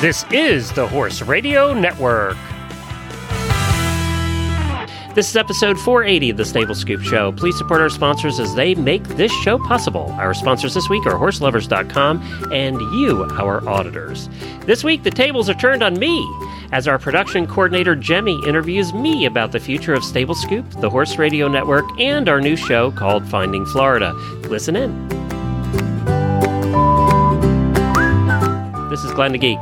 This is the Horse Radio Network. This is episode 480 of the Stable Scoop Show. Please support our sponsors as they make this show possible. Our sponsors this week are horselovers.com and you, our auditors. This week, the tables are turned on me as our production coordinator, Jemmy, interviews me about the future of Stable Scoop, the Horse Radio Network, and our new show called Finding Florida. Listen in. This is Glenn the Geek.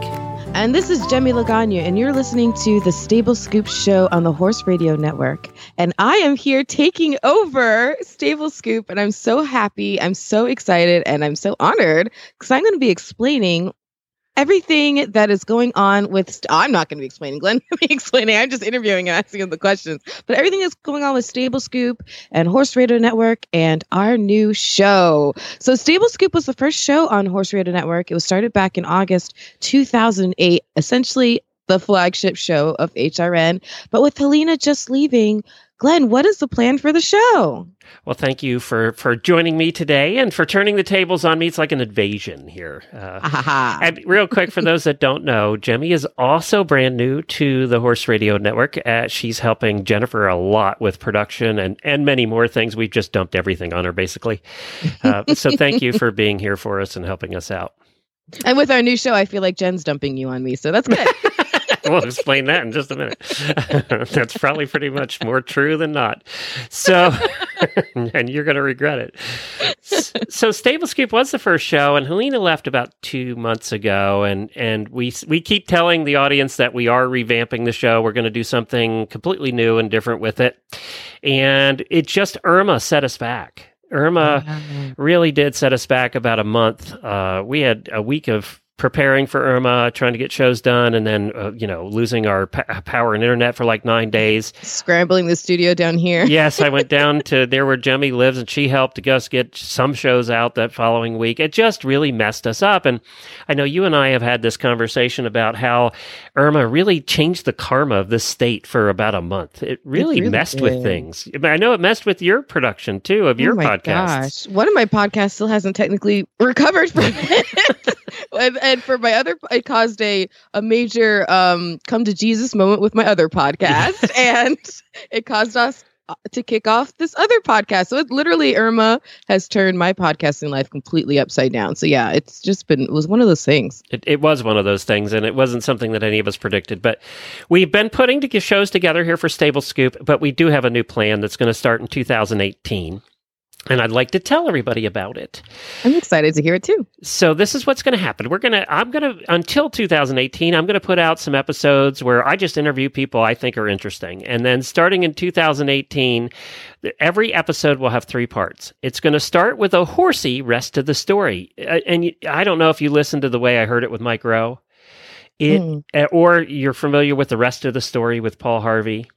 And this is Jemmy Laganya, and you're listening to the Stable Scoop Show on the Horse Radio Network. And I am here taking over Stable Scoop, and I'm so happy, I'm so excited, and I'm so honored because I'm going to be explaining everything that is going on with st- I'm not going to be explaining Glenn be explaining I'm just interviewing and asking him the questions. But everything that's going on with Stable Scoop and Horse Radio Network and our new show. So Stable Scoop was the first show on Horse Radio Network. It was started back in August 2008 essentially the flagship show of HRN but with Helena just leaving Glenn, what is the plan for the show? Well, thank you for for joining me today and for turning the tables on me. It's like an invasion here. Uh, and real quick, for those that don't know, Jemmy is also brand new to the Horse Radio Network. Uh, she's helping Jennifer a lot with production and and many more things. We've just dumped everything on her, basically. Uh, so thank you for being here for us and helping us out. And with our new show, I feel like Jen's dumping you on me, so that's good. we'll explain that in just a minute. That's probably pretty much more true than not. So, and you're going to regret it. So, Stable Scoop was the first show, and Helena left about two months ago, and and we we keep telling the audience that we are revamping the show. We're going to do something completely new and different with it, and it just Irma set us back. Irma really did set us back about a month. Uh, we had a week of preparing for Irma, trying to get shows done, and then uh, you know losing our power and internet for like nine days. Scrambling the studio down here. yes, I went down to there where Jemmy lives, and she helped us get some shows out that following week. It just really messed us up, and I know you and I have had this conversation about how Irma really changed the karma of this state for about a month. It really, it really messed did. with things. I know it messed with your production too of your oh podcast. Gosh. One of my podcasts still hasn't technically recovered from it. And, and, for my other, it caused a a major um come to Jesus moment with my other podcast, and it caused us uh, to kick off this other podcast. So it literally Irma has turned my podcasting life completely upside down. So yeah, it's just been it was one of those things. It, it was one of those things, and it wasn't something that any of us predicted. But we've been putting shows together here for Stable Scoop, but we do have a new plan that's going to start in 2018 and I'd like to tell everybody about it. I'm excited to hear it too. So this is what's going to happen. We're going to I'm going to until 2018, I'm going to put out some episodes where I just interview people I think are interesting. And then starting in 2018, every episode will have three parts. It's going to start with a horsey rest of the story. And I don't know if you listened to the way I heard it with Mike Rowe. It mm. or you're familiar with the rest of the story with Paul Harvey.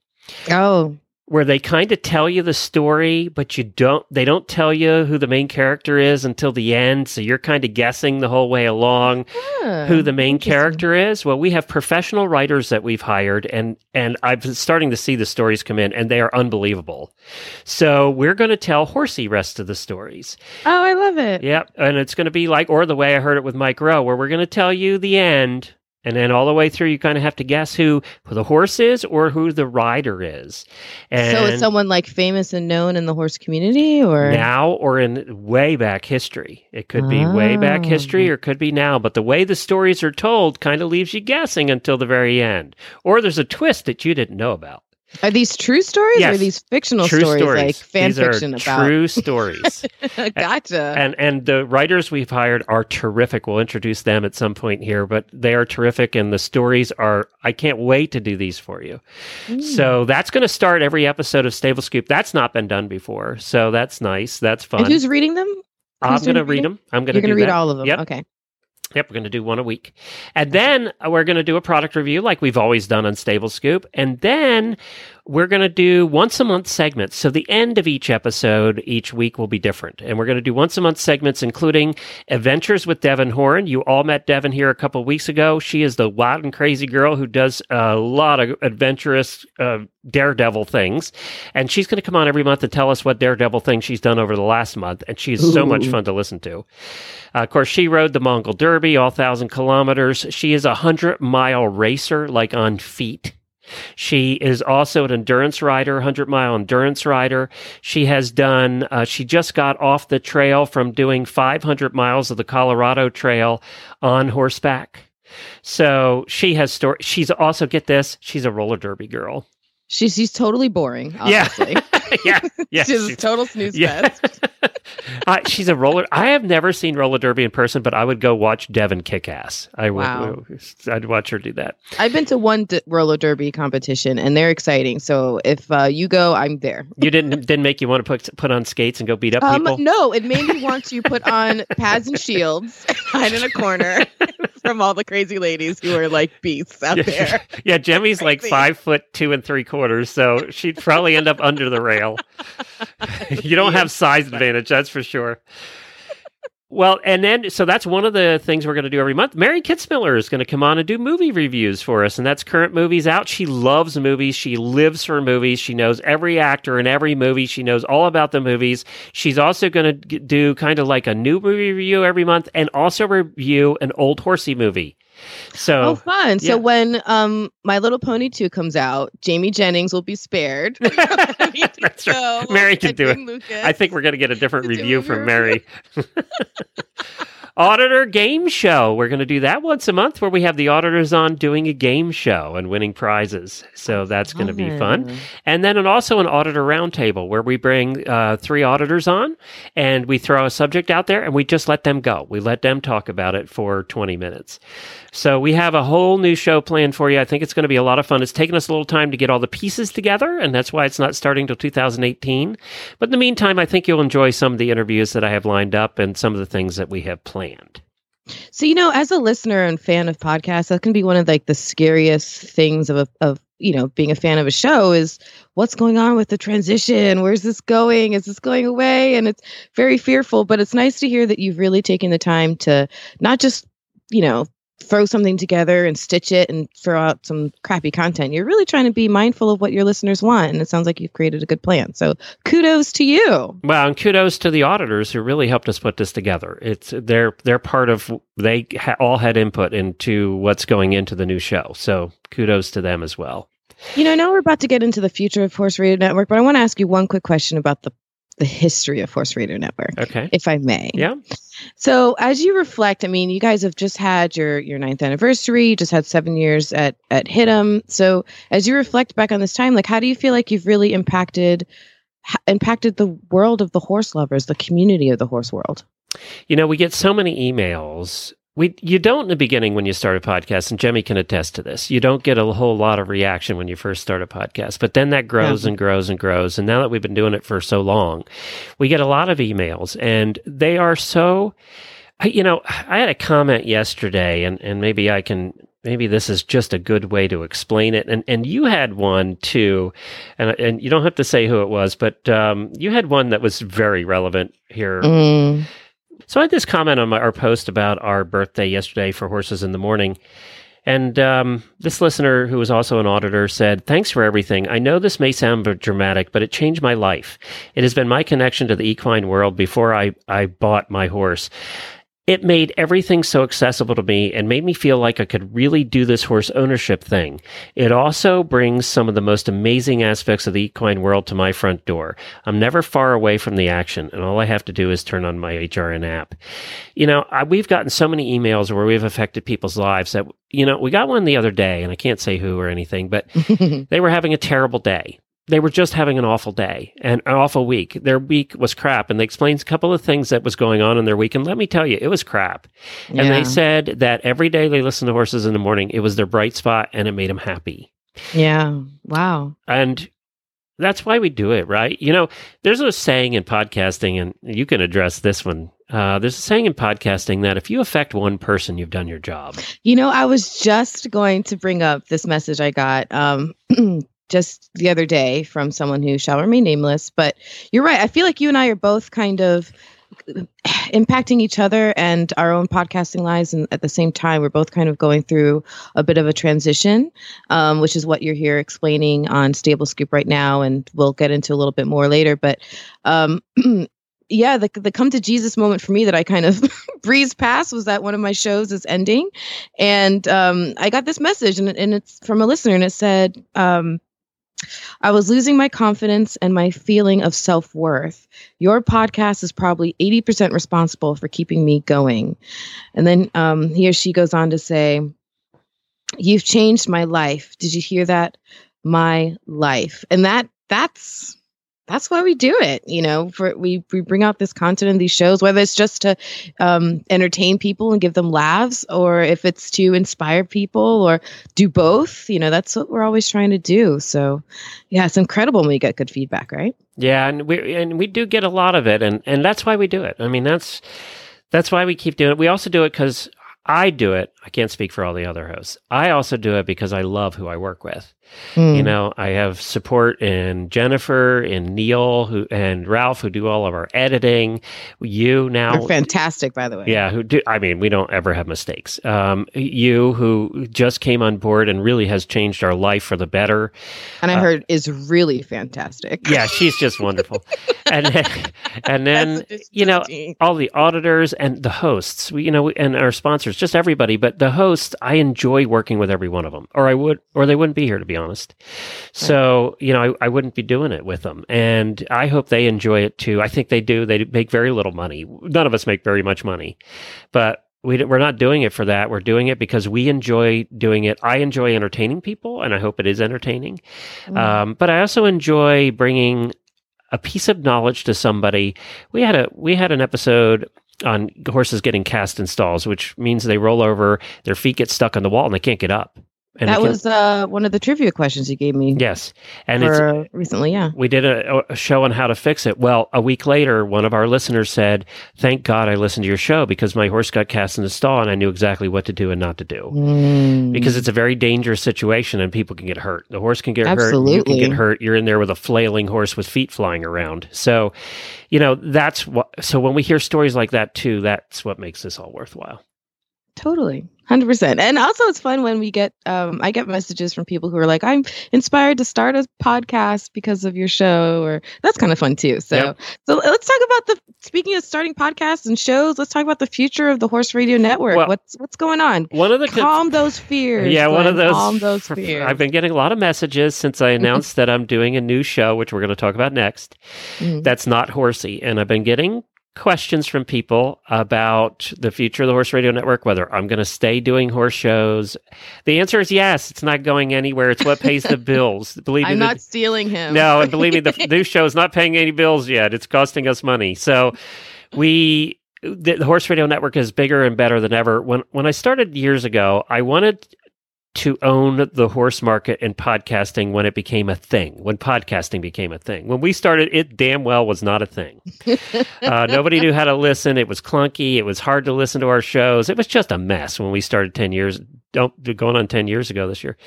Oh, where they kind of tell you the story, but you don't, they don't tell you who the main character is until the end. So you're kind of guessing the whole way along oh, who the main character is. Well, we have professional writers that we've hired and, and I'm starting to see the stories come in and they are unbelievable. So we're going to tell Horsey rest of the stories. Oh, I love it. Yep. And it's going to be like, or the way I heard it with Mike Rowe, where we're going to tell you the end and then all the way through, you kind of have to guess who, who the horse is or who the rider is. And so it's someone like famous and known in the horse community, or now, or in way back history. It could be oh. way back oh. history, or could be now. But the way the stories are told kind of leaves you guessing until the very end, or there's a twist that you didn't know about. Are these true stories yes. or are these fictional true stories, stories, like fan these fiction about true stories? gotcha. And and the writers we've hired are terrific. We'll introduce them at some point here, but they are terrific and the stories are I can't wait to do these for you. Mm. So that's going to start every episode of Stable Scoop. That's not been done before. So that's nice. That's fun. And who's reading them? Who's I'm going to read them. I'm going to read that. all of them. Yep. Okay. Yep, we're going to do one a week. And then uh, we're going to do a product review like we've always done on Stable Scoop. And then we're going to do once a month segments. So the end of each episode each week will be different. And we're going to do once a month segments, including Adventures with Devan Horn. You all met Devan here a couple weeks ago. She is the wild and crazy girl who does a lot of adventurous, uh, daredevil things. And she's going to come on every month and tell us what daredevil things she's done over the last month. And she's so much fun to listen to. Uh, of course, she rode the Mongol Derby, all thousand kilometers. She is a hundred mile racer, like on feet. She is also an endurance rider, 100 mile endurance rider. She has done, uh, she just got off the trail from doing 500 miles of the Colorado Trail on horseback. So she has story. She's also, get this, she's a roller derby girl. She's she's totally boring. Obviously. Yeah. yeah. Yeah. she's a total snooze fest. uh, she's a roller. I have never seen roller derby in person, but I would go watch Devan kick ass. I would. Wow. I'd watch her do that. I've been to one d- roller derby competition, and they're exciting. So if uh, you go, I'm there. You didn't didn't make you want to put put on skates and go beat up Um, people. no, it made me want to put on pads and shields, hide in a corner from all the crazy ladies who are like beasts out there. yeah, Jemmy's like five foot two and three quarters, so she'd probably end up under the rail. you don't have size advantage, that's for sure. Well, and then so that's one of the things we're going to do every month. Mary Kitzmiller is going to come on and do movie reviews for us, and that's current movies out. She loves movies. She lives for movies. She knows every actor in every movie. She knows all about the movies. She's also going to do kind of like a new movie review every month, and also review an old horsey movie. So Oh, fun! yeah. So when um My Little Pony two comes out, Jamie Jennings will be spared. That's right. Mary can do it. Lucas. I think we're going to get a different review from. Mary. Auditor Game Show. We're going to do that once a month where we have the auditors on doing a game show and winning prizes. So that's going to be fun. And then also an auditor roundtable where we bring uh, three auditors on and we throw a subject out there and we just let them go. We let them talk about it for 20 minutes. So we have a whole new show planned for you. I think it's going to be a lot of fun. It's taken us a little time to get all the pieces together, and that's why it's not starting till 2018. But in the meantime, I think you'll enjoy some of the interviews that I have lined up and some of the things that we have planned. So you know, as a listener and fan of podcasts, that can be one of like the scariest things of a, of you know being a fan of a show is what's going on with the transition. Where's this going? Is this going away? And it's very fearful. But it's nice to hear that you've really taken the time to not just you know throw something together and stitch it and throw out some crappy content. You're really trying to be mindful of what your listeners want, and it sounds like you've created a good plan. So kudos to you. Well, and kudos to the auditors who really helped us put this together. It's they're they're part of they ha- all had input into what's going into the new show. So kudos to them as well. You know, now we're about to get into the future of Horse Radio Network, but I want to ask you one quick question about the the history of Horse Radio Network, Okay. if I may. Yeah. So, as you reflect, I mean, you guys have just had your your ninth anniversary. You just had seven years at at Hitum. So, as you reflect back on this time, like, how do you feel like you've really impacted impacted the world of the horse lovers, the community of the horse world? You know, we get so many emails. We you don't in the beginning when you start a podcast, and Jemmy can attest to this. You don't get a whole lot of reaction when you first start a podcast, but then that grows Yeah. and grows and grows. And now that we've been doing it for so long, we get a lot of emails, and they are so. You know, I had a comment yesterday, and and maybe I can. Maybe this is just a good way to explain it, and and you had one too, and and you don't have to say who it was, but um, you had one that was very relevant here Mm. So I had this comment on my, our post about our birthday yesterday for Horses in the Morning. And um, this listener, who was also an auditor, said, Thanks for everything. I know this may sound dramatic, but it changed my life. It has been my connection to the equine world before I, I bought my horse. It made everything so accessible to me and made me feel like I could really do this horse ownership thing. It also brings some of the most amazing aspects of the equine world to my front door. I'm never far away from the action, and all I have to do is turn on my HRN app. You know, I, we've gotten so many emails where we've affected people's lives that, you know, we got one the other day, and I can't say who or anything, but they were having a terrible day. They were just having an awful day and an awful week. Their week was crap. And they explained a couple of things that was going on in their week. And let me tell you, it was crap. And they said that every day they listened to horses in the morning, it was their bright spot and it made them happy. yeah. Wow. And that's why we do it, right? You know, there's a saying in podcasting, and you can address this one. Uh, there's a saying in podcasting that if you affect one person, you've done your job. You know, I was just going to bring up this message I got. Um, just the other day from someone who shall remain nameless. But you're right. I feel like you and I are both kind of impacting each other and our own podcasting lives and at the same time we're both kind of going through a bit of a transition um, which is what you're here explaining on stable scoop right now and we'll get into a little bit more later but um, yeah the, the come to jesus moment for me that i kind of breezed past was that one of my shows is ending and um, i got this message and, and it's from a listener and it said um, I was losing my confidence and my feeling of self worth. Your podcast is probably 80% responsible for keeping me going. And then um, he or she goes on to say, You've changed my life. Did you hear that? My life. And that, that's, that's why we do it you know for we we bring out this content in these shows whether it's just to um, entertain people and give them laughs or if it's to inspire people or do both you know that's what we're always trying to do. So yeah it's incredible when we get good feedback right? Yeah and we and we do get a lot of it and and that's why we do it. I mean that's that's why we keep doing it. We also do it because I do it. I can't speak for all the other hosts. I also do it because I love who I work with. Mm. You know, I have support in Jennifer, in Neil, who and Ralph, who do all of our editing. You now, You're fantastic, by the way. Yeah, who do? I mean, we don't ever have mistakes. Um, you, who just came on board and really has changed our life for the better, and I uh, heard is really fantastic. Yeah, she's just wonderful. and then, and then you know, all the auditors and the hosts. We, you know, and our sponsors, just everybody. But the hosts, I enjoy working with every one of them, or I would, or they wouldn't be here to be honest. So, you know, I, I wouldn't be doing it with them. And I hope they enjoy it too. I think they do. They make very little money. None of us make very much money, but we, we're not doing it for that. We're doing it because we enjoy doing it. I enjoy entertaining people, and I hope it is entertaining. Mm. Um, but I also enjoy bringing a piece of knowledge to somebody. We had a we had an episode on horses getting cast in stalls, which means they roll over, their feet get stuck on the wall, and they can't get up. And that was uh, one of the trivia questions you gave me. Yes, and it's recently, yeah. We did a, a, show on how to fix it. Well, a week later, one of our listeners said, "Thank God I listened to your show because my horse got cast in the stall, and I knew exactly what to do and not to do mm. because it's a very dangerous situation, and people can get hurt. The horse can get Absolutely. hurt, you can get hurt. You're in there with a flailing horse with feet flying around. So, you know, that's what. So when we hear stories like that too, that's what makes this all worthwhile. Totally. 100% and also it's fun when we get um, i get messages from people who are like i'm inspired to start a podcast because of your show or that's kind of fun too. So yep. so let's talk about the speaking of starting podcasts and shows let's talk about the future of the horse radio network. Well, what's what's going on? one of the calm those fears yeah one of those calm those fears. I've been getting a lot of messages since i announced that i'm doing a new show which we're going to talk about next mm-hmm. that's not horsey. And i've been getting questions from people about the future of the Horse Radio Network, whether I'm going to stay doing horse shows. The answer is yes. It's not going anywhere. It's what pays the bills. Believe me, I'm not the, stealing him. No, and believe me, the new show is not paying any bills yet. It's costing us money. So we. The, the Horse Radio Network is bigger and better than ever. When when I started years ago, I wanted to own the horse market and podcasting when it became a thing, when podcasting became a thing. When we started, it damn well was not a thing. uh, nobody knew how to listen. It was clunky. It was hard to listen to our shows. It was just a mess when we started 10 years, don't, going on 10 years ago this year.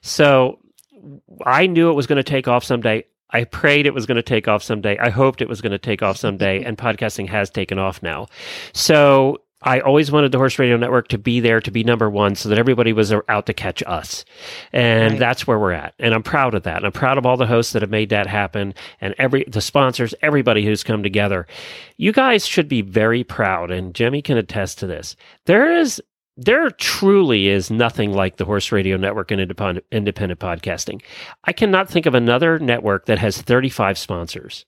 So I knew it was going to take off someday. I prayed it was going to take off someday. I hoped it was going to take off someday, and podcasting has taken off now. So I always wanted the Horse Radio Network to be there to be number one so that everybody was out to catch us. And right. that's where we're at. And I'm proud of that. And I'm proud of all the hosts that have made that happen and every, the sponsors, everybody who's come together. You guys should be very proud. And Jemmy can attest to this. There is there truly is nothing like the Horse Radio Network and independent, independent podcasting. I cannot think of another network that has 35 sponsors,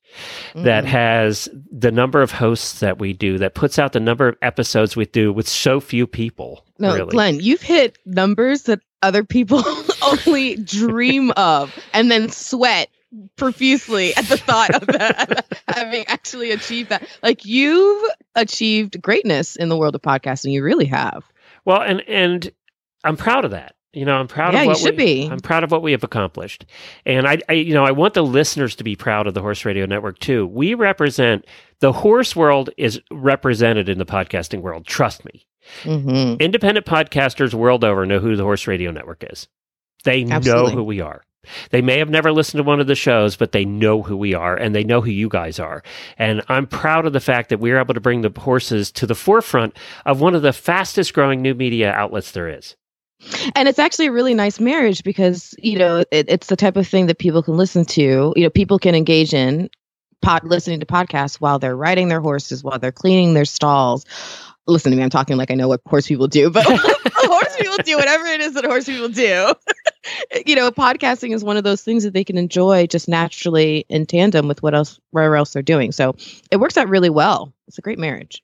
mm. that has the number of hosts that we do, that puts out the number of episodes we do with so few people. No, really. Glenn, you've hit numbers that other people only dream of and then sweat profusely at the thought of that, having actually achieved that. Like you've achieved greatness in the world of podcasting. You really have. Well, and and I'm proud of that. You know, I'm proud yeah, of what you should we, be. I'm proud of what we have accomplished, and I, I, you know, I want the listeners to be proud of the Horse Radio Network too. We represent the horse world is represented in the podcasting world. Trust me. Mm-hmm. Independent podcasters world over know who the Horse Radio Network is. They Absolutely. know who we are. They may have never listened to one of the shows, but they know who we are and they know who you guys are. And I'm proud of the fact that we're able to bring the horses to the forefront of one of the fastest growing new media outlets there is. And it's actually a really nice marriage because, you know, it, it's the type of thing that people can listen to, you know, people can engage in pod, listening to podcasts while they're riding their horses, while they're cleaning their stalls. Listen to me, I'm talking like I know what horse people do, but horse people do whatever it is that horse people do. you know, podcasting is one of those things that they can enjoy just naturally in tandem with what else, wherever else they're doing. So it works out really well. It's a great marriage.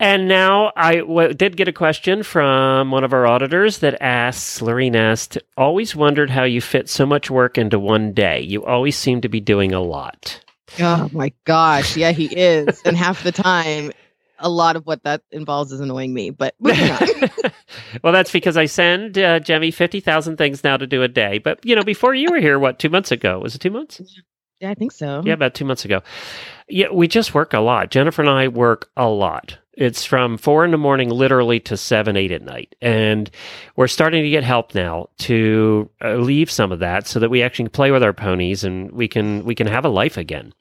And now I w- did get a question from one of our auditors that asks, Lorene asked, always wondered how you fit so much work into one day. You always seem to be doing a lot. Oh my gosh. Yeah, he is. and half the time, a lot of what that involves is annoying me, but well, that's because I send uh, Jemmy 50,000 things now to do a day. But, you know, before you were here, what, two months ago? Was it two months? Yeah, I think so. Yeah, about two months ago. Yeah, we just work a lot. Jennifer and I work a lot. It's from four in the morning, literally, to seven, eight at night. And we're starting to get help now to uh, leave some of that so that we actually can play with our ponies and we can we can have a life again.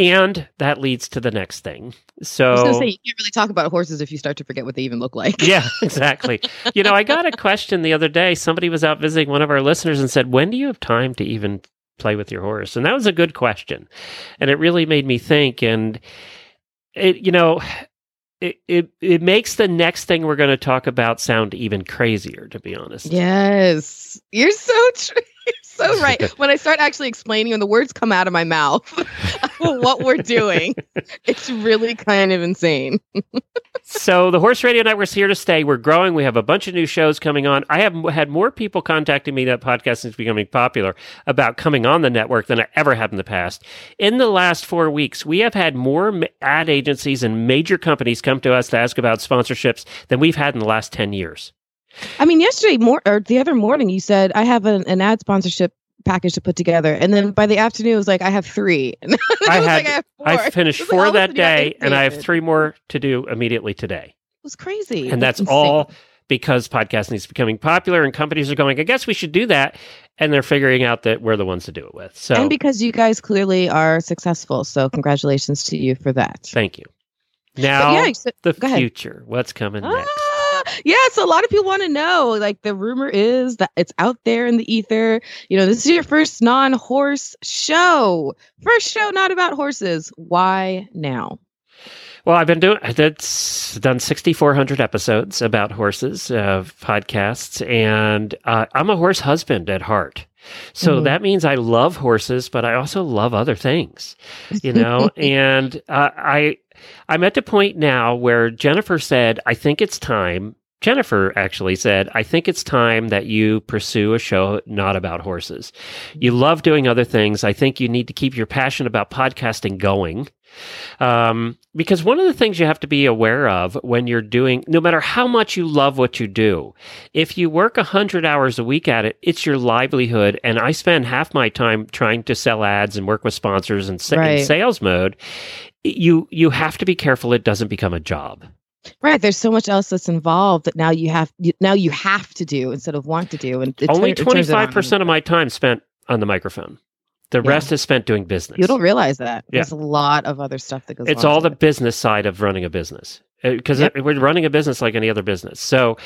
And that leads to the next thing. So I was going to say you can't really talk about horses if you start to forget what they even look like. yeah, exactly. you know, I got a question the other day. Somebody was out visiting one of our listeners and said, "When do you have time to even play with your horse?" And that was a good question, and it really made me think. And it, you know, it, it it makes the next thing we're going to talk about sound even crazier to be honest yes you're so true so right. When I start actually explaining when the words come out of my mouth what we're doing, it's really kind of insane. so the Horse Radio Network's here to stay. We're growing. We have a bunch of new shows coming on. I have had more people contacting me that podcast is becoming popular about coming on the network than I ever have in the past. In the last four weeks, we have had more ad agencies and major companies come to us to ask about sponsorships than we've had in the last 10 years. I mean, yesterday more or the other morning, you said I have an, an ad sponsorship package to put together, and then by the afternoon, it was like I have three. I, had, like, I, have I finished four like, that day, and I have three more to do immediately today. It was crazy, and that's, that's all because podcasting is becoming popular, and companies are going. I guess we should do that, and they're figuring out that we're the ones to do it with. So, and because you guys clearly are successful, so congratulations to you for that. Thank you. Now, yeah, so, the future. What's coming ah! next? Yeah, so a lot of people want to know. Like the rumor is that it's out there in the ether. You know, this is your first non-horse show. First show not about horses. Why now? Well, I've been doing that's done 6400 episodes about horses of uh, podcasts and uh, I'm a horse husband at heart. So mm-hmm. that means I love horses, but I also love other things, you know. and uh, I I'm at the point now where Jennifer said, I think it's time. Jennifer actually said, I think it's time that you pursue a show not about horses. You love doing other things. I think you need to keep your passion about podcasting going. Um, because one of the things you have to be aware of when you're doing, no matter how much you love what you do, if you work 100 hours a week at it, it's your livelihood. And I spend half my time trying to sell ads and work with sponsors and sa- right. in sales mode. You, you have to be careful it doesn't become a job. Right. There's so much else that's involved that now you have you, now you have to do instead of want to do. And it's only twenty five percent of my time spent on the microphone. The yeah. rest is spent doing business. You don't realize that. Yeah. There's a lot of other stuff that goes. It's all the it. business side of running a business because uh, yep. we're running a business like any other business. So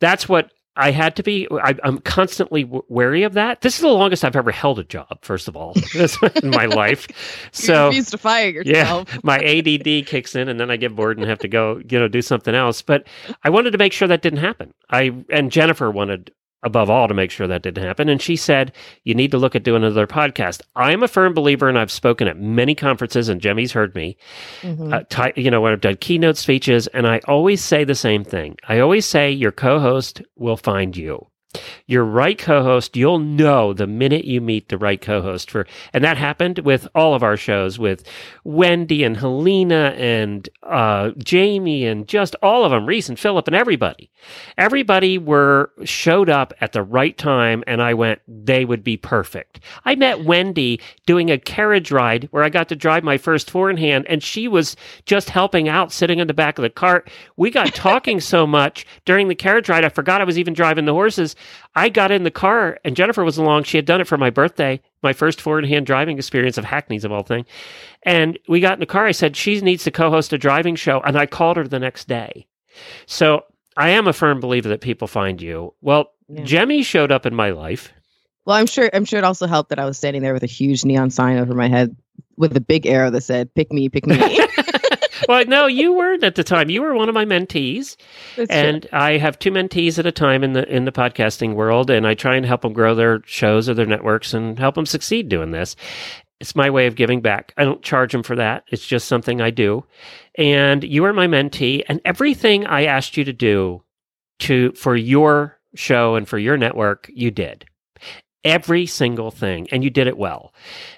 that's what I had to be. I, am constantly w- wary of that. This is the longest I've ever held a job. First of all, in my life. So you to fire yourself. Yeah, my ADD kicks in, and then I get bored and have to go, you know, do something else. But I wanted to make sure that didn't happen. I and Jennifer wanted above all to make sure that didn't happen. And she said, You need to look at doing another podcast. I am a firm believer, and I've spoken at many conferences, and Jemmy's heard me, mm-hmm. uh, you know, when I've done keynote speeches, and I always say the same thing. I always say, Your co host will find you your right co-host you'll know the minute you meet the right co-host for and that happened with all of our shows with wendy and helena and uh, jamie and just all of them reese and philip and everybody. Everybody were showed up at the right time and i went they would be perfect. I met wendy doing a carriage ride where i got to drive my first four in hand and she was just helping out sitting in the back of the cart. We got talking so much during the carriage ride i forgot i was even driving the horses I got in the car and Jennifer was along. She had done it for my birthday, my first four in hand driving experience of Hackney's of all thing. And we got in the car. I said, she needs to co host a driving show. And I called her the next day. So I am a firm believer that people find you. Well, Yeah. Jemmy showed up in my life. Well, I'm sure. I'm sure it also helped that I was standing there with a huge neon sign over my head with a big arrow that said "Pick me, pick me." well, no, you weren't at the time. You were one of my mentees. That's true. and I have two mentees at a time in the in the podcasting world, and I try and help them grow their shows or their networks and help them succeed doing this. It's my way of giving back. I don't charge them for that. It's just something I do. And you are my mentee, and everything I asked you to do to for your show and for your network, you did. Every single thing, and you did it well.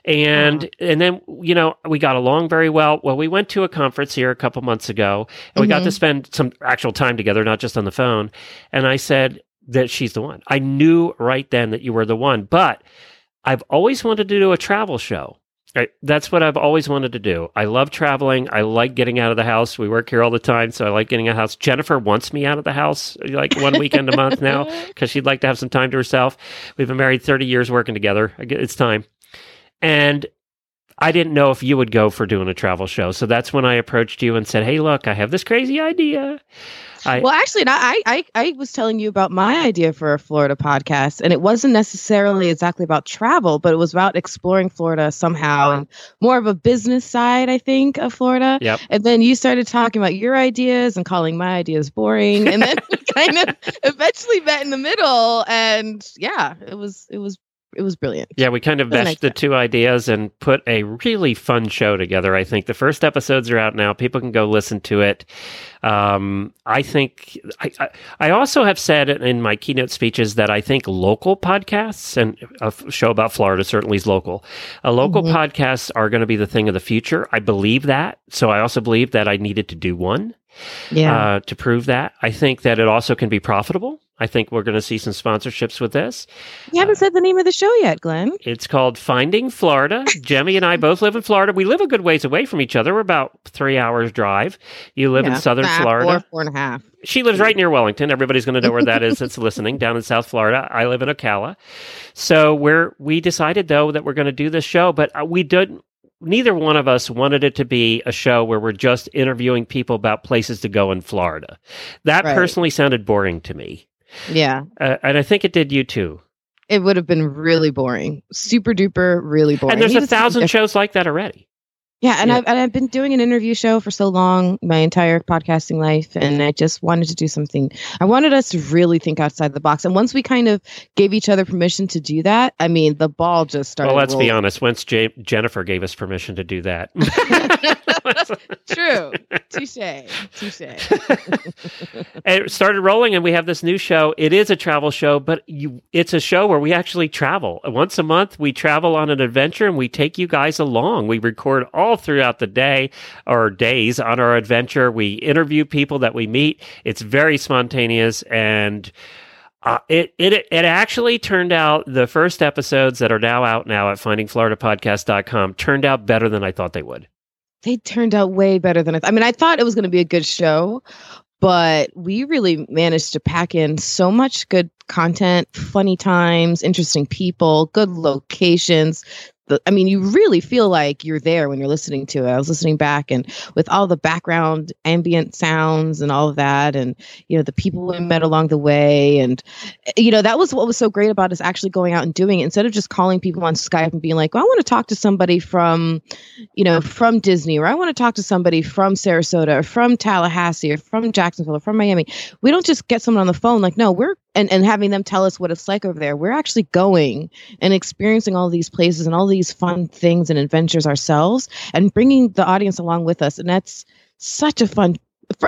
And and then you know we got along very well. Well, we went to a conference here a couple months ago, and we got to Mhm. spend some actual time together, not just on the phone. And I said that she's the one. I knew right then that you were the one. But I've always wanted to do a travel show. That's what I've always wanted to do. I love traveling. I like getting out of the house. We work here all the time, so I like getting out of the house. Jennifer wants me out of the house like one weekend a month now because she'd like to have some time to herself. We've been married 30 years working together. It's time. And I didn't know if you would go for doing a travel show. So that's when I approached you and said, Hey, look, I have this crazy idea. I, well, actually, I, I I was telling you about my idea for a Florida podcast, and it wasn't necessarily exactly about travel, but it was about exploring Florida somehow, and more of a business side, I think, of Florida. Yep. And then you started talking about your ideas and calling my ideas boring, and then we kind of eventually met in the middle, and yeah, it was it was it was brilliant. Yeah, we kind of meshed the two ideas and put a really fun show together. I think the first episodes are out now. People can go listen to it. Um, I think I, I, I also have said in my keynote speeches that I think local podcasts and a show about Florida certainly is local. Uh, local Mhm. podcasts are going to be the thing of the future. I believe that. So I also believe that I needed to do one Yeah. uh, to prove that. I think that it also can be profitable. I think we're going to see some sponsorships with this. you haven't said the name of the show yet, Glenn. It's called Finding Florida. Jemmy and I both live in Florida. We live a good ways away from each other. We're about three hours drive. You live in southern Ah, Florida. Four, four and a half. She lives right near Wellington. Everybody's going to know where that is that's listening down in South Florida. I live in Ocala. So we're we decided though that we're going to do this show, but uh, we didn't. Neither one of us wanted it to be a show where we're just interviewing people about places to go in Florida. That Right. personally sounded boring to me, Yeah. uh, and I think it did you too. It would have been really boring. Super duper, really boring. and there's a thousand shows like that already. Yeah, and Yeah. I've and I've been doing an interview show for so long, my entire podcasting life, and I just wanted to do something. I wanted us to really think outside the box. And once we kind of gave each other permission to do that, I mean, the ball just started. Well, let's be honest. Once J- Jennifer gave us permission to do that, True. Touche. Touche. it started rolling, and we have this new show. It is a travel show, but you, it's a show where we actually travel once a month. We travel on an adventure, and we take you guys along. We record all throughout the day or days on our adventure. We interview people that we meet. It's very spontaneous and. Uh, it, it it actually turned out the first episodes that are now out now at findingfloridapodcast.com turned out better than I thought they would. They turned out way better than I. Th- I mean, I thought it was going to be a good show, but we really managed to pack in so much good content, funny times, interesting people, good locations. The, I mean, you really feel like you're there when you're listening to it. I was listening back, and with all the background ambient sounds and all of that, and you know the people we met along the way, and you know that was what was so great about us actually going out and doing it instead of just calling people on Skype and being like, well, "I want to talk to somebody from." you know, from Disney, or I want to talk to somebody from Sarasota, or from Tallahassee, or from Jacksonville, or from Miami. We don't just get someone on the phone like, no, we're and, and having them tell us what it's like over there. We're actually going and experiencing all these places and all these fun things and adventures ourselves, and bringing the audience along with us. And that's such a fun.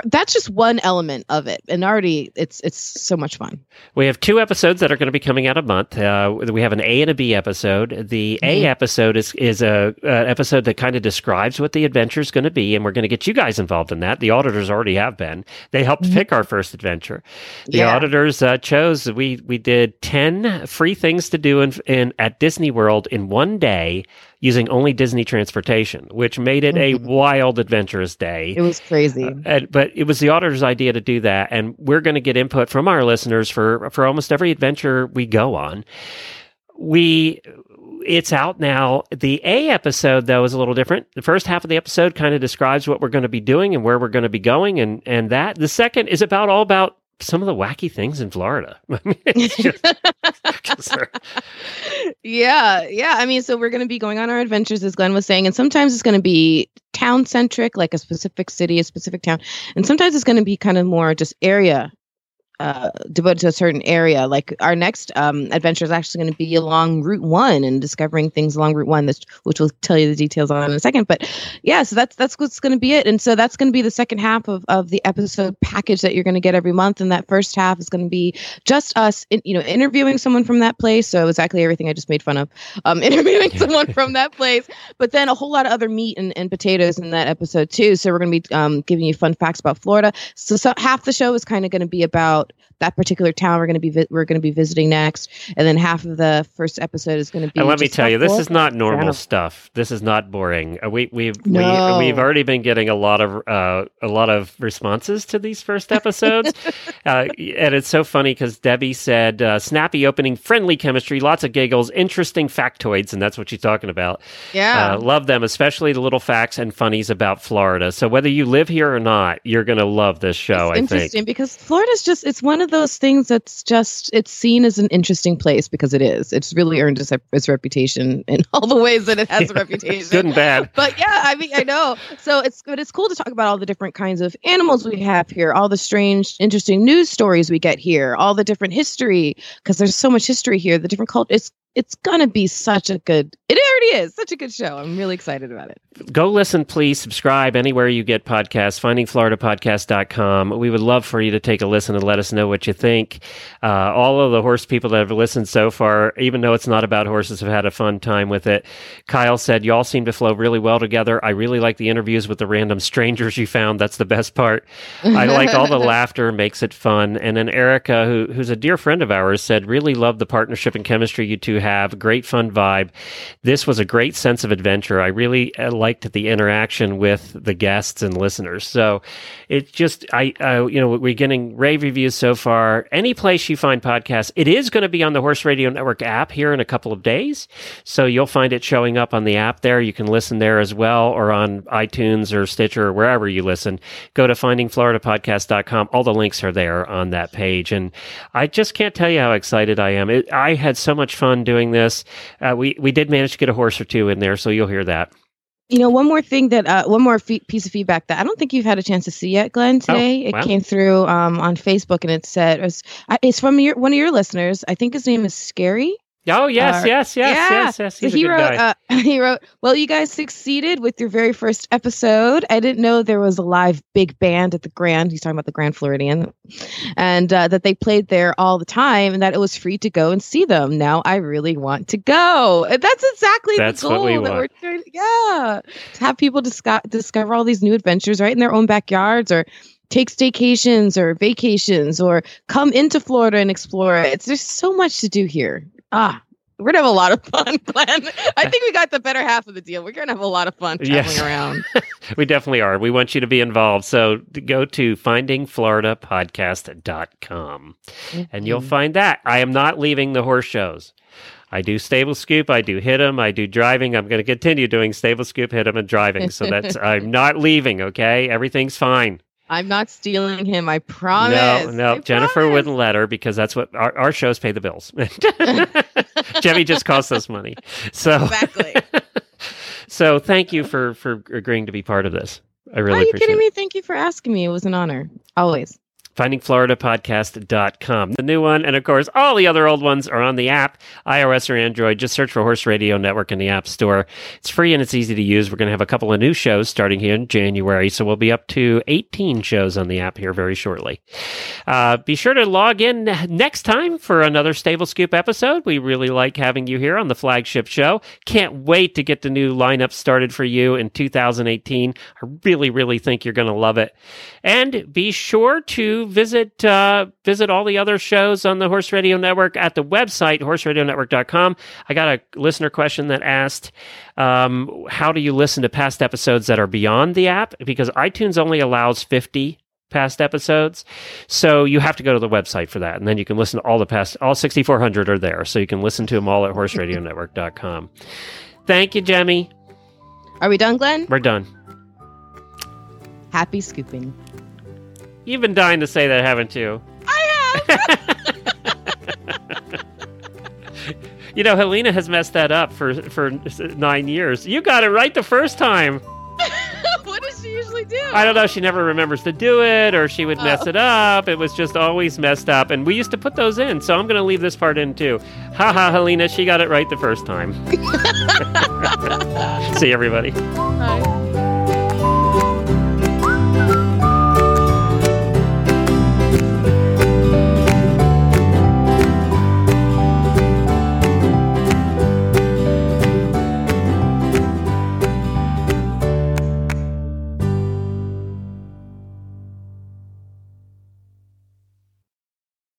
That's just one element of it, and already it's it's so much fun. We have two episodes that are going to be coming out a month. Uh, we have an A and a B episode. The A Mhm. episode is is a, a episode that kind of describes what the adventure is going to be, and we're going to get you guys involved in that. The auditors already have been. They helped Mhm. pick our first adventure. The auditors uh, chose we we did ten free things to do in, in at Disney World in one day. Using only Disney transportation, which made it a wild, adventurous day. It was crazy. Uh, and- but it was the auditor's idea to do that, and we're going to get input from our listeners for for almost every adventure we go on. We it's out now. The A episode though is a little different. The first half of the episode kind of describes what we're going to be doing and where we're going to be going, and and that the second is about all about some of the wacky things in Florida. I mean, it's just, yeah, yeah. I mean, so we're going to be going on our adventures, as Glenn was saying, and sometimes it's going to be town centric, like a specific city, a specific town, and sometimes it's going to be kind of more just area. Uh, devoted to a certain area. Like our next um, adventure is actually going to be along Route One and discovering things along Route One, this, which we'll tell you the details on in a second. But yeah, so that's that's what's going to be it. And so that's going to be the second half of, of the episode package that you're going to get every month. And that first half is going to be just us, in, you know, interviewing someone from that place. So exactly everything I just made fun of, um, interviewing someone from that place. But then a whole lot of other meat and, and potatoes in that episode too. So we're going to be um, giving you fun facts about Florida. So, so half the show is kind of going to be about that particular town we're going to be vi- we're going to be visiting next, and then half of the first episode is going to be. and let me tell you, this is not normal Channel. stuff. This is not boring. Uh, We we've No. we, we've already been getting a lot of uh, a lot of responses to these first episodes, uh, and it's so funny because Debbie said uh, snappy opening, friendly chemistry, lots of giggles, interesting factoids, and that's what she's talking about. Yeah. Uh, love them, especially the little facts and funnies about Florida. So whether you live here or not, you're going to love this show. it's I interesting think. because Florida's just it's one of those things that's just it's seen as an interesting place because it is. It's really mm-hmm. earned its, its reputation in all the ways that it has a reputation. Good and bad. But yeah, I mean, I know. So it's but it's cool to talk about all the different kinds of animals we have here, all the strange, interesting news stories we get here, all the different history because there's so much history here. The different culture. It's it's gonna be such a good. It already is such a good show. I'm really excited about it. go listen, please. Subscribe anywhere you get podcasts, findingfloridapodcast.com. We would love for you to take a listen and let us know what you think. Uh, all of the horse people that have listened so far, even though it's not about horses, have had a fun time with it. Kyle said, Y'all seem to flow really well together. I really like the interviews with the random strangers you found. That's the best part. I like all the laughter, makes it fun. And then Erica, who, who's a dear friend of ours, said, Really love the partnership and chemistry you two have. Great fun vibe. This was a great sense of adventure. I really uh, liked the interaction with the guests and listeners. So it just, I, you know, we're getting rave reviews so far. Any place you find podcasts, it is going to be on the Horse Radio Network app here in a couple of days. So you'll find it showing up on the app there. You can listen there as well or on iTunes or Stitcher or wherever you listen. Go to findingfloridapodcast.com. All the links are there on that page. And I just can't tell you how excited I am. It, I had so much fun doing this. Uh, we, we did manage to get a horse or two in there, so you'll hear that. You know, one more thing that uh, one more fe- piece of feedback that I don't think you've had a chance to see yet, Glenn. Today wow. it came through um, on Facebook, and it said it was, it's from your one of your listeners. I think his name is Scary. Oh, yes, Uh, yes, yes, yeah. yes, yes. He's so he wrote, uh, he wrote, "Well, you guys succeeded with your very first episode. I didn't know there was a live big band at the Grand. He's talking about the Grand Floridian, and uh, that they played there all the time, and that it was free to go and see them. Now I really want to go. And that's exactly That's the goal we that we're trying. Yeah, to have people disco- discover all these new adventures right in their own backyards, or." Take staycations or vacations or come into Florida and explore it. There's so much to do here. Ah, we're gonna have a lot of fun, Glenn. I think we got the better half of the deal. We're gonna have a lot of fun traveling Yes. around. We definitely are. We want you to be involved. So to go to findingfloridapodcast.com and you'll find that. I am not leaving the horse shows. I do stable scoop. I do hit hit 'em. I do driving. I'm going to continue doing stable scoop, hit hit 'em, and driving. So that's I'm not leaving. Okay, everything's fine. I'm not stealing him. I promise. No, no, I Jennifer promise. wouldn't let her because that's what our, our shows pay the bills. Jemmy just costs us money. So Exactly. so thank you for for agreeing to be part of this. I really Are you kidding it. me? Thank you for asking me. It was an honor. Always. findingfloridapodcast.com. The new one, and of course, all the other old ones are on the app, iOS or Android. Just search for Horse Radio Network in the App Store. It's free and it's easy to use. We're going to have a couple of new shows starting here in January, so we'll be up to 18 shows on the app here very shortly. Uh, be sure to log in next time for another Stable Scoop episode. We really like having you here on the flagship show. Can't wait to get the new lineup started for you in 2018. I really, really think you're going to love it. And be sure to visit uh, visit all the other shows on the Horse Radio Network at the website horseradionetwork.com. I got a listener question that asked, um, "How do you listen to past episodes that are beyond the app?" Because iTunes only allows fifty past episodes. So you have to go to the website for that. And then you can listen to all the past, all 6,400 are there. So you can listen to them all at horseradionetwork.com. Thank you, Jemmy. Are we done, Glenn? We're done. Happy scooping. You've been dying to say that, haven't you? I have. you know, Helena has messed that up for for nine years. You got it right the first time. what does she usually do? I don't know. She never remembers to do it, or she would mess oh. it up. It was just always messed up, and we used to put those in. So I'm going to leave this part in too. Ha ha, Helena, she got it right the first time. See everybody. Bye.